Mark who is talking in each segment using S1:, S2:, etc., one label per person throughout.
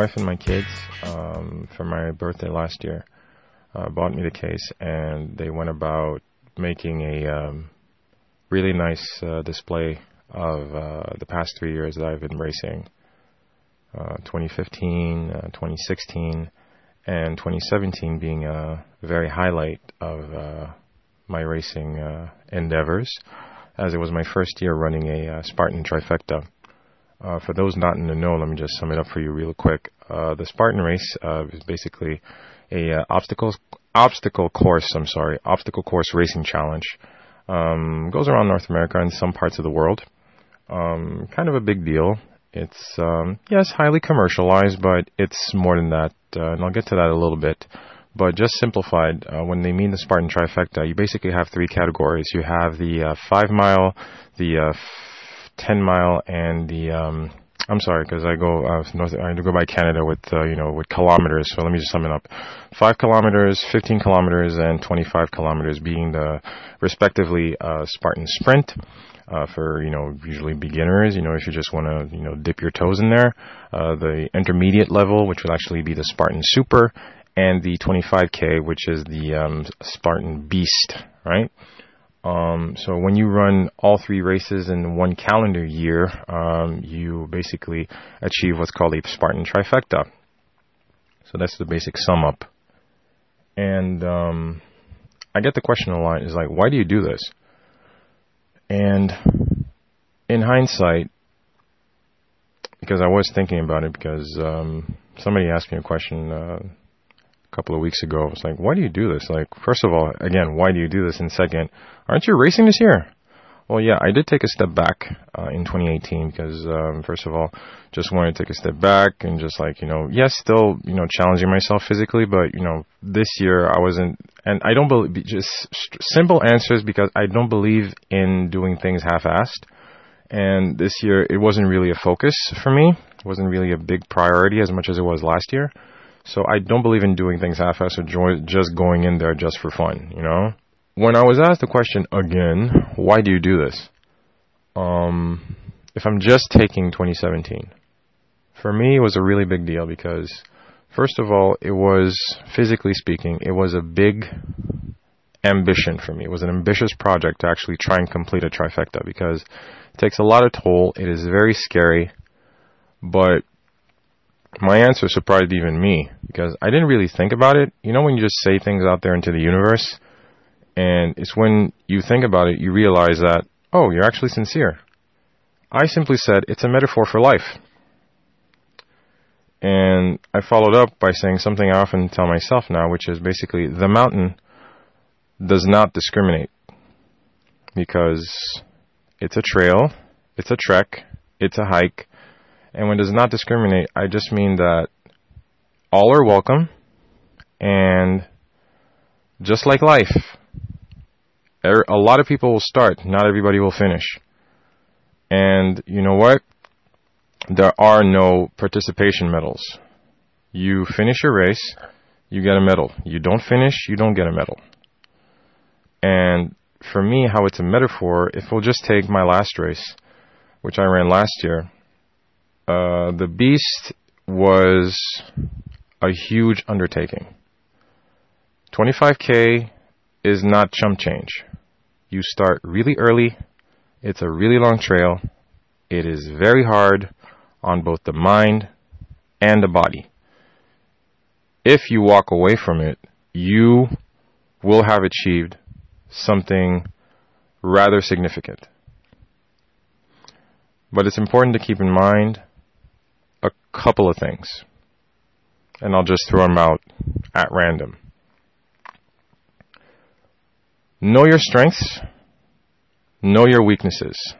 S1: wife and my kids, um, for my birthday last year, uh, bought me the case, and they went about making a um, really nice uh, display of uh, the past three years that I've been racing. Uh, 2015, uh, 2016, and 2017 being a very highlight of uh, my racing endeavors, as it was my first year running a Spartan trifecta. Uh, for those not in the know, let me just sum it up for you real quick. Uh, the Spartan race uh, is basically a uh, obstacles obstacle course. I'm sorry, obstacle course racing challenge. Um, goes around North America and some parts of the world. Um, kind of a big deal. It's um, yes, highly commercialized, but it's more than that, uh, and I'll get to that a little bit. But just simplified, uh, when they mean the Spartan trifecta, you basically have three categories. You have the five mile, the uh, ten mile, and the um, I'm sorry because I go uh, north, I go by Canada with uh, you know with kilometers. So let me just sum it up: five kilometers, 15 kilometers, and 25 kilometers being the respectively uh, Spartan sprint. Uh, for you know usually beginners you know if you just want to you know dip your toes in there uh, the intermediate level which would actually be the Spartan Super and the 25k which is the um, Spartan Beast right um, so when you run all three races in one calendar year, um, you basically achieve what's called a Spartan trifecta. So that's the basic sum up. And um, I get the question a lot: is like, why do you do this? And in hindsight, because I was thinking about it, because um, somebody asked me a question. Uh, couple of weeks ago. I was like, why do you do this? Like, first of all, again, why do you do this? And second, aren't you racing this year? Well, yeah, I did take a step back uh, in 2018 because, um, first of all, just wanted to take a step back and just like, you know, yes, still, you know, challenging myself physically, but, you know, this year I wasn't, and I don't believe, just simple answers because I don't believe in doing things half-assed. And this year it wasn't really a focus for me. It wasn't really a big priority as much as it was last year. So I don't believe in doing things half-assed or just going in there just for fun, you know? When I was asked the question again, why do you do this? Um, if I'm just taking 2017, for me it was a really big deal because, first of all, it was, physically speaking, it was a big ambition for me. It was an ambitious project to actually try and complete a trifecta because it takes a lot of toll. It is very scary, but my answer surprised even me because I didn't really think about it. You know, when you just say things out there into the universe, and it's when you think about it, you realize that, oh, you're actually sincere. I simply said it's a metaphor for life. And I followed up by saying something I often tell myself now, which is basically the mountain does not discriminate because it's a trail, it's a trek, it's a hike, and when does not discriminate, I just mean that all are welcome, and just like life, er, a lot of people will start, not everybody will finish. And you know what? There are no participation medals. You finish your race, you get a medal. You don't finish, you don't get a medal. And for me, how it's a metaphor, if we'll just take my last race, which I ran last year, uh, the Beast was a huge undertaking. 25k is not chump change. You start really early. It's a really long trail. It is very hard on both the mind and the body. If you walk away from it, you will have achieved something rather significant. But it's important to keep in mind a couple of things, and I'll just throw them out at random. Know your strengths, know your weaknesses,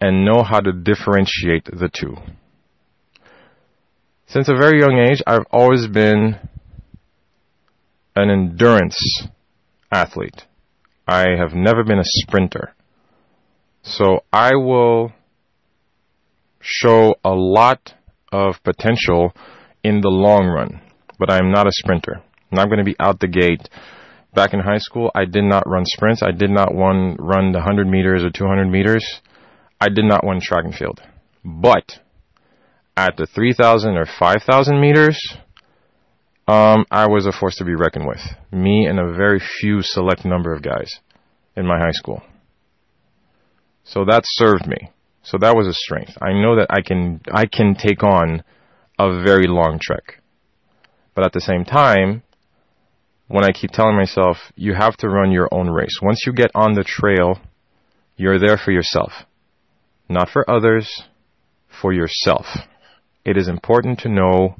S1: and know how to differentiate the two. Since a very young age, I've always been an endurance athlete. I have never been a sprinter. So I will show a lot of potential in the long run, but I'm not a sprinter. I'm not going to be out the gate. Back in high school, I did not run sprints. I did not run, run the 100 meters or 200 meters. I did not run track and field. But at the 3,000 or 5,000 meters, um, I was a force to be reckoned with. Me and a very few select number of guys in my high school. So that served me. So that was a strength. I know that I can I can take on a very long trek. But at the same time, when I keep telling myself you have to run your own race. Once you get on the trail, you're there for yourself. Not for others, for yourself. It is important to know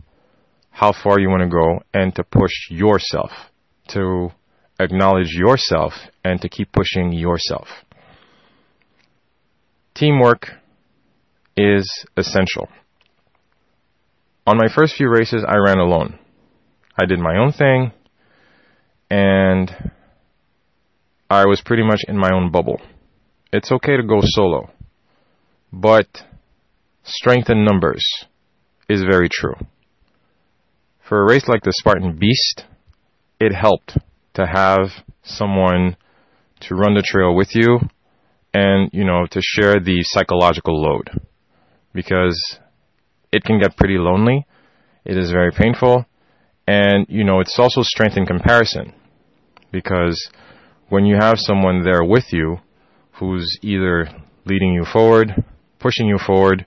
S1: how far you want to go and to push yourself, to acknowledge yourself and to keep pushing yourself. Teamwork is essential. On my first few races, I ran alone. I did my own thing, and I was pretty much in my own bubble. It's okay to go solo, but strength in numbers is very true. For a race like the Spartan Beast, it helped to have someone to run the trail with you and, you know, to share the psychological load because it can get pretty lonely. It is very painful. And, you know, it's also strength in comparison because when you have someone there with you who's either leading you forward, pushing you forward,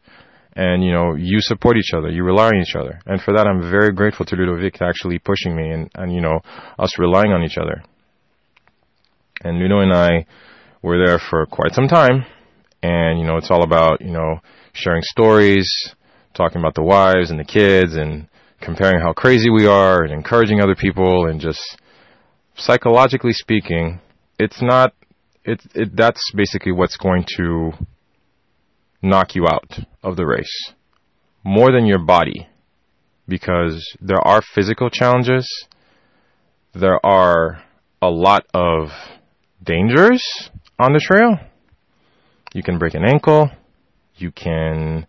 S1: and you know you support each other you rely on each other and for that i'm very grateful to ludovic actually pushing me and and you know us relying on each other and ludo and i were there for quite some time. And you know it's all about you know sharing stories talking about the wives and the kids and comparing how crazy we are and encouraging other people and just psychologically speaking it's not it, it that's basically what's going to knock you out of the race more than your body. Because there are physical challenges. There are a lot of dangers on the trail. You can break an ankle. You can,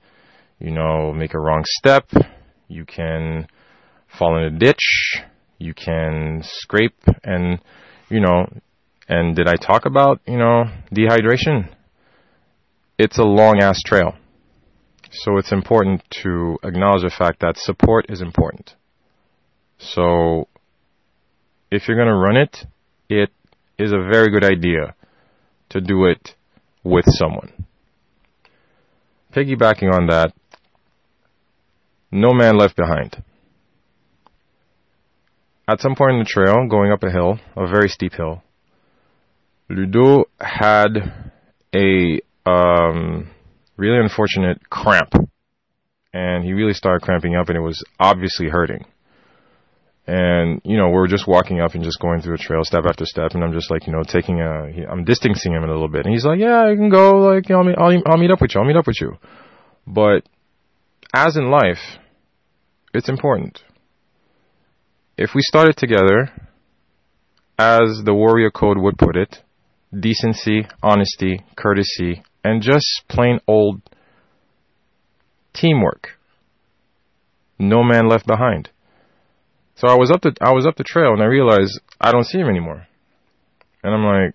S1: you know, make a wrong step. You can fall in a ditch. You can scrape and, you know, and did I talk about, you know, dehydration? it's a long ass trail. So it's important to acknowledge the fact that support is important. So if you're going to run it, it is a very good idea to do it with someone. Piggybacking on that, no man left behind. At some point in the trail, going up a hill, a very steep hill, Ludo had a um, really unfortunate cramp, and he really started cramping up, and it was obviously hurting. And you know, we are just walking up and just going through a trail, step after step, and I'm just like, you know, taking a, I'm distancing him a little bit, and he's like, yeah, I can go, like, I'll, meet, I'll, I'll meet up with you, I'll meet up with you. But as in life, it's important. If we started together, as the warrior code would put it, decency, honesty, courtesy, and just plain old teamwork. No man left behind. So I was up the I was up the trail and I realized I don't see him anymore. And I'm like,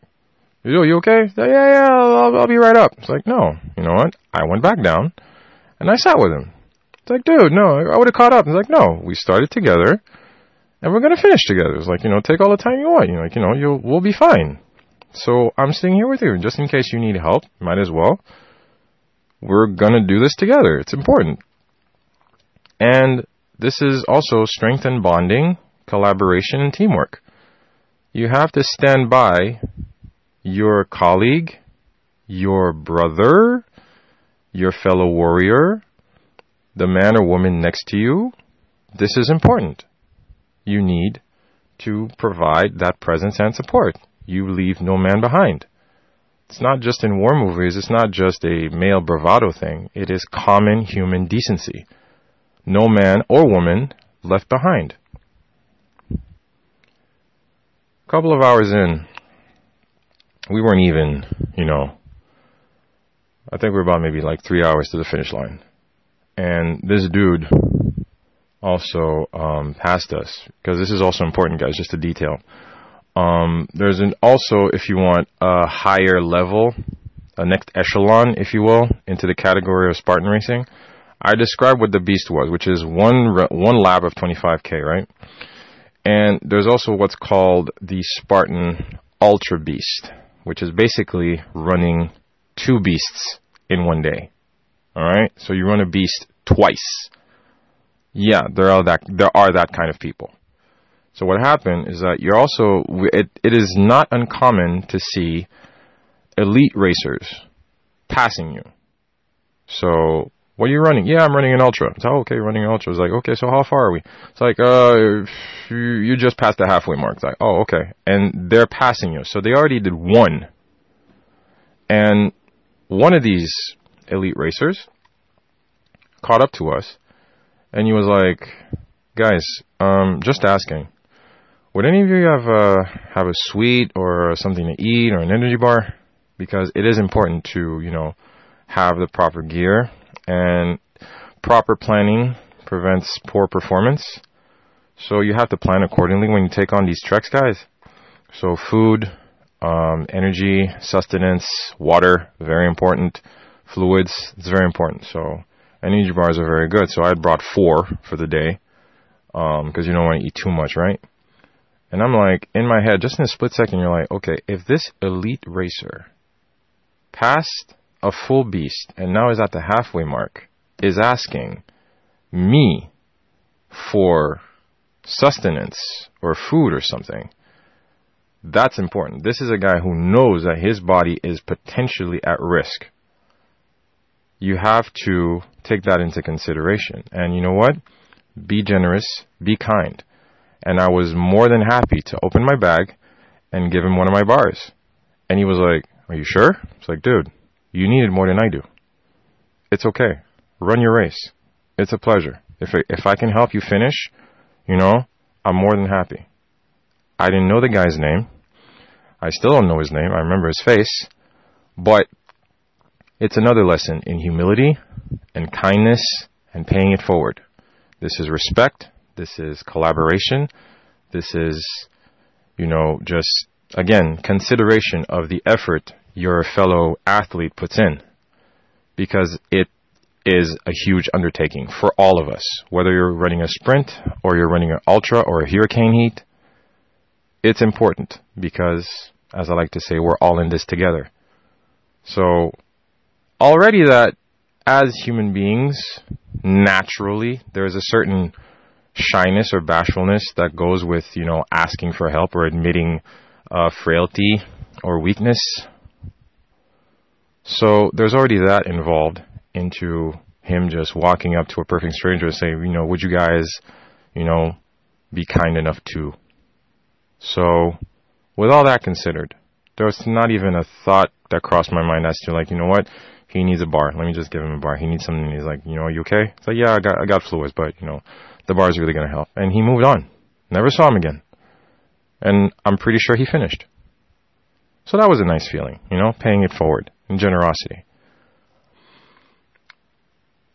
S1: "Yo, you okay?" Like, yeah, yeah, I'll, I'll be right up. It's like, no, you know what? I went back down and I sat with him. It's like, dude, no, I would have caught up. It's like, no, we started together and we're gonna finish together. It's like, you know, take all the time you want. You know, like, you know, you'll we'll be fine. So I'm sitting here with you just in case you need help. Might as well. We're gonna do this together. It's important. And this is also strength and bonding, collaboration, and teamwork. You have to stand by your colleague, your brother, your fellow warrior, the man or woman next to you. This is important. You need to provide that presence and support you leave no man behind. It's not just in war movies, it's not just a male bravado thing. It is common human decency. No man or woman left behind. A couple of hours in, we weren't even, you know, I think we are about maybe like three hours to the finish line. And this dude also um, passed us, because this is also important, guys, just a detail. Um, there's an also, if you want, a higher level, a next echelon, if you will, into the category of Spartan racing. I described what the beast was, which is one one lap of 25k, right? And there's also what's called the Spartan Ultra Beast, which is basically running two beasts in one day. All right, so you run a beast twice. Yeah, there are that there are that kind of people. So what happened is that you're also it, it is not uncommon to see elite racers passing you. So what are you running? Yeah, I'm running an ultra. It's, oh, okay, running an ultra. It's like, okay, so how far are we? It's like, uh, you just passed the halfway mark. It's like, oh, okay. And they're passing you. So they already did one. And one of these elite racers caught up to us and he was like, guys, um, just asking. Would any of you have a, have a sweet or something to eat or an energy bar? Because it is important to, you know, have the proper gear and proper planning prevents poor performance. So you have to plan accordingly when you take on these treks, guys. So food, um, energy, sustenance, water, very important. Fluids, it's very important. So energy bars are very good. So I had brought four for the day because um, you don't want to eat too much, right? And I'm like, in my head, just in a split second, you're like, okay, if this elite racer passed a full beast and now is at the halfway mark, is asking me for sustenance or food or something, that's important. This is a guy who knows that his body is potentially at risk. You have to take that into consideration. And you know what? Be generous, be kind. And I was more than happy to open my bag and give him one of my bars. And he was like, Are you sure? It's like, dude, you needed more than I do. It's okay. Run your race. It's a pleasure. If I, if I can help you finish, you know, I'm more than happy. I didn't know the guy's name. I still don't know his name. I remember his face. But it's another lesson in humility and kindness and paying it forward. This is respect. This is collaboration. This is, you know, just, again, consideration of the effort your fellow athlete puts in because it is a huge undertaking for all of us. Whether you're running a sprint or you're running an ultra or a hurricane heat, it's important because, as I like to say, we're all in this together. So, already that as human beings, naturally, there's a certain shyness or bashfulness that goes with, you know, asking for help or admitting uh, frailty or weakness so there's already that involved into him just walking up to a perfect stranger and saying, you know, would you guys, you know, be kind enough to? So, with all that considered, there was not even a thought that crossed my mind as to like, you know what, he needs a bar. Let me just give him a bar. He needs something. He's like, you know, are you okay? It's like, yeah, I got, I got fluids, but you know, the bar is really gonna help. And he moved on. Never saw him again. And I'm pretty sure he finished. So that was a nice feeling, you know, paying it forward and generosity.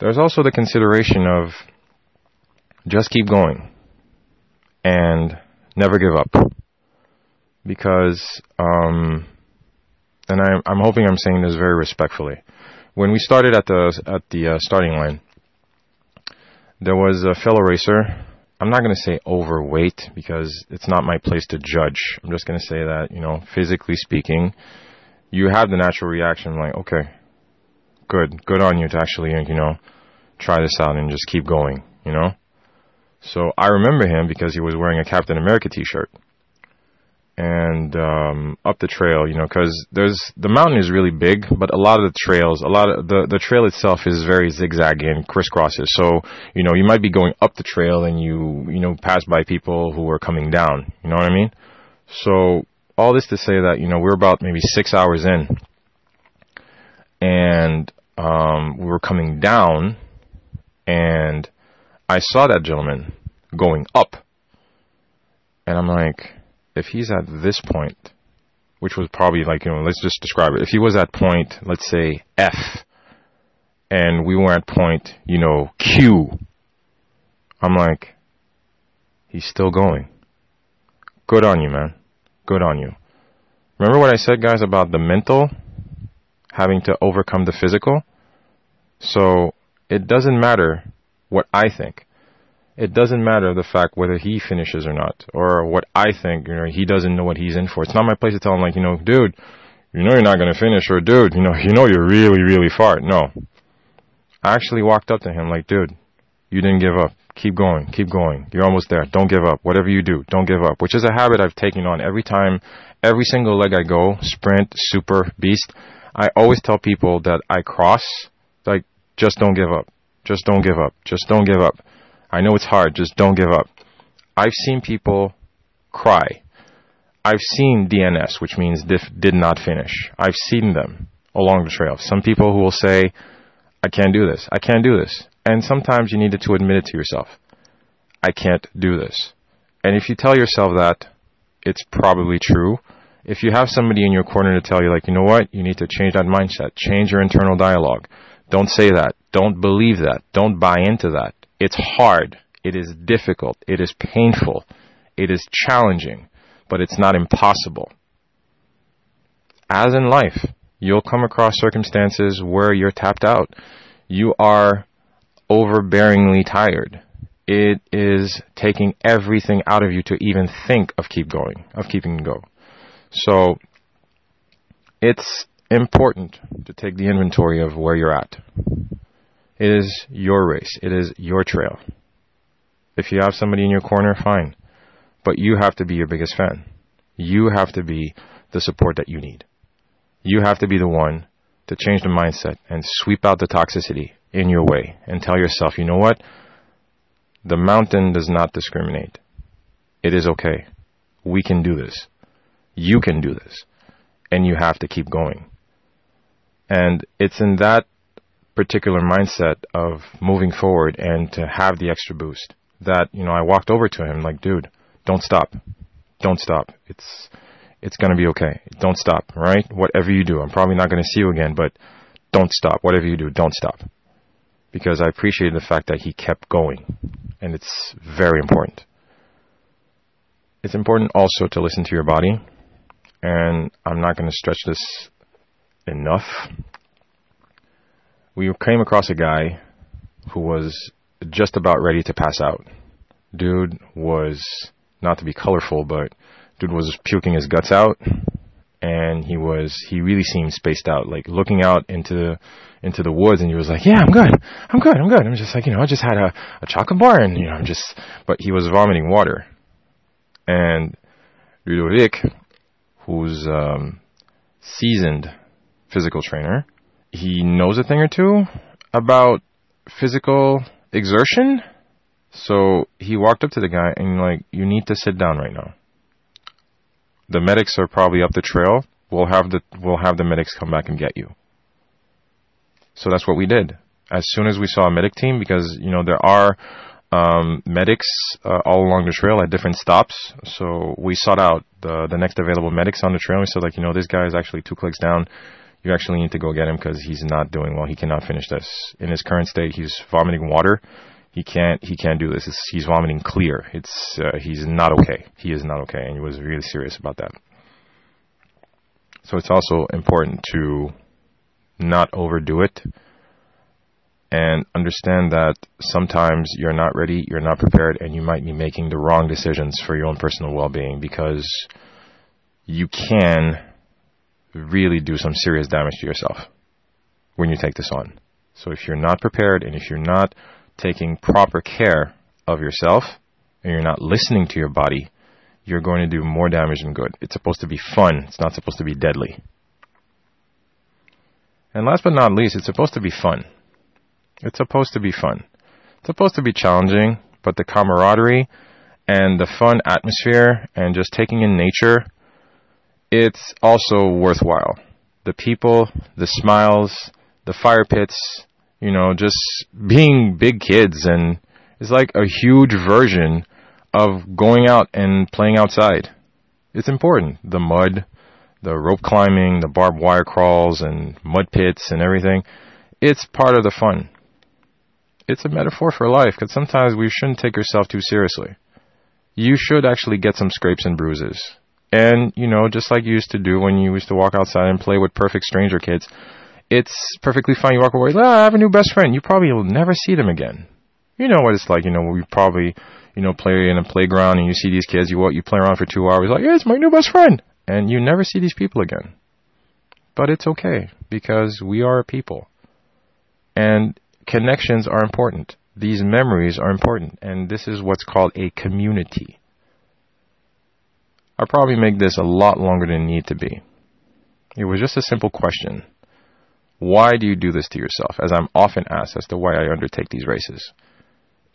S1: There's also the consideration of just keep going and never give up. Because, um, and I, I'm hoping I'm saying this very respectfully. When we started at the at the uh, starting line, there was a fellow racer. I'm not going to say overweight because it's not my place to judge. I'm just going to say that you know, physically speaking, you have the natural reaction like, okay, good, good on you to actually, you know, try this out and just keep going, you know? So I remember him because he was wearing a Captain America t-shirt. And um, up the trail, you know, because there's the mountain is really big, but a lot of the trails, a lot of the the trail itself is very zigzaggy and crisscrosses. So you know, you might be going up the trail and you you know pass by people who are coming down. You know what I mean? So all this to say that you know we're about maybe six hours in, and um, we were coming down, and I saw that gentleman going up, and I'm like, if he's at this point, which was probably like you know, let's just describe it. If he was at point, let's say F, and we were at point, you know, Q, I'm like, he's still going. Good on you, man good on you. Remember what I said, guys, about the mental having to overcome the physical? So It doesn't matter what I think. It doesn't matter the fact whether he finishes or not, or what I think. You know, he doesn't know what he's in for. It's not my place to tell him, like, you know, dude, you know you're not going to finish, or dude, you know, you know you're really, really far. No. I actually walked up to him, like, dude, you didn't give up. Keep going. Keep going. You're almost there. Don't give up. Whatever you do, don't give up. Which is a habit I've taken on every time, every single leg I go, sprint, super, beast. I always tell people that I cross, like, just don't give up. Just don't give up. Just don't give up. I know it's hard. Just don't give up. I've seen people cry. I've seen DNS, which means did not finish. I've seen them along the trail. Some people who will say, I can't do this. I can't do this. And sometimes you needed to admit it to yourself. I can't do this. And if you tell yourself that, it's probably true. If you have somebody in your corner to tell you, like, you know what, you need to change that mindset, change your internal dialogue. Don't say that. Don't believe that. Don't buy into that. It's hard. It is difficult. It is painful. It is challenging, but it's not impossible. As in life, you'll come across circumstances where you're tapped out. You are overbearingly tired. It is taking everything out of you to even think of keep going, of keeping go. So it's important to take the inventory of where you're at. It is your race. It is your trail. If you have somebody in your corner, fine. But you have to be your biggest fan. You have to be the support that you need. You have to be the one to change the mindset and sweep out the toxicity in your way and tell yourself, you know what? The mountain does not discriminate. It is okay. We can do this. You can do this. And you have to keep going. And it's in that particular mindset of moving forward and to have the extra boost that, you know, I walked over to him like, dude, don't stop. Don't stop. It's, it's gonna be okay. Don't stop, right? Whatever you do, I'm probably not gonna see you again, but don't stop. Whatever you do, don't stop because I appreciated the fact that he kept going, and it's very important. It's important also to listen to your body, and I'm not going to stretch this enough. We came across a guy who was just about ready to pass out. Dude was, not to be colorful, but dude was puking his guts out and he was he really seemed spaced out like looking out into the into the woods and he was like yeah i'm good. I'm good. I'm good. I'm just like you know i just had a, a chocolate bar and you know i'm just but he was vomiting water. And ludovic who's um seasoned physical trainer he knows a thing or two about physical exertion. So he walked up to the guy and like you need to sit down right now the medics are probably up the trail. We'll have the we'll have the medics come back and get you. So that's what we did. As soon as we saw a medic team, because you know there are um, medics uh, all along the trail at different stops. So we sought out the the next available medics on the trail. We said like, you know, this guy is actually two clicks down. You actually need to go get him because he's not doing well. He cannot finish this in his current state. He's vomiting water he can't he can't do this. It's, he's vomiting clear. It's uh, he's not okay. He is not okay, and he was really serious about that. So it's also important to not overdo it and understand that sometimes you're not ready, you're not prepared, and you might be making the wrong decisions for your own personal well-being because you can really do some serious damage to yourself when you take this on. So if you're not prepared and if you're not taking proper care of yourself and you're not listening to your body, you're going to do more damage than good. It's supposed to be fun, it's not supposed to be deadly. And last but not least, it's supposed to be fun. It's supposed to be fun. It's supposed to be challenging, but the camaraderie and the fun atmosphere and just taking in nature, it's also worthwhile. The people, the smiles, the fire pits, you know, just being big kids and it's like a huge version of going out and playing outside. It's important. The mud, the rope climbing, the barbed wire crawls and mud pits and everything. It's part of the fun. It's a metaphor for life because sometimes we shouldn't take yourself too seriously. You should actually get some scrapes and bruises. And, you know, just like you used to do when you used to walk outside and play with perfect stranger kids, It's perfectly fine. You walk away, oh, I have a new best friend. You probably will never see them again. You know what it's like. You know, we probably, you know, play in a playground and you see these kids. You? You play around for two hours. Like, yeah, it's my new best friend, and you never see these people again. But it's okay because we are a people, and connections are important. These memories are important, and this is what's called a community. I'll probably make this a lot longer than it need to be. It was just a simple question. Why do you do this to yourself? As I'm often asked as to why I undertake these races.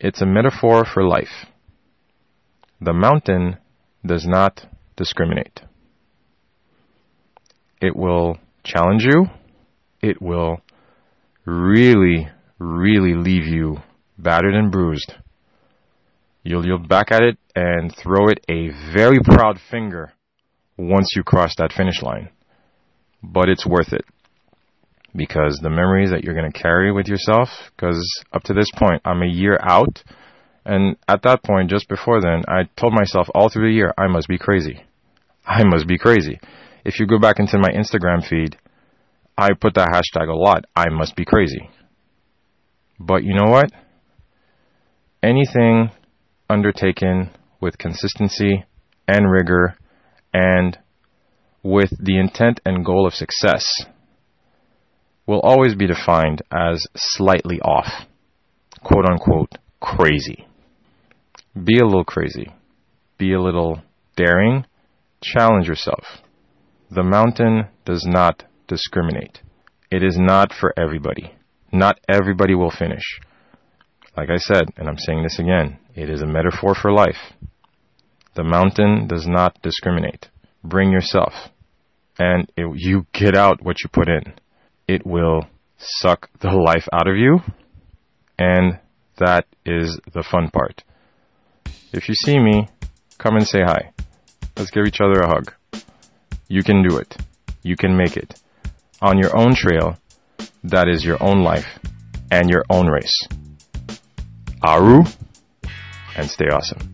S1: It's a metaphor for life. The mountain does not discriminate. It will challenge you. It will really, really leave you battered and bruised. You'll look back at it and throw it a very proud finger once you cross that finish line. But it's worth it because the memories that you're going to carry with yourself, because up to this point, I'm a year out. And at that point, just before then, I told myself all through the year, I must be crazy. I must be crazy. If you go back into my Instagram feed, I put that hashtag a lot. I must be crazy. But you know what? Anything undertaken with consistency and rigor and with the intent and goal of success will always be defined as slightly off, quote unquote, crazy. Be a little crazy. Be a little daring. Challenge yourself. The mountain does not discriminate. It is not for everybody. Not everybody will finish. Like I said, and I'm saying this again, it is a metaphor for life. The mountain does not discriminate. Bring yourself. And it, you get out what you put in it will suck the life out of you. And that is the fun part. If you see me, come and say hi. Let's give each other a hug. You can do it. You can make it. On your own trail, that is your own life and your own race. Aroo, and stay awesome.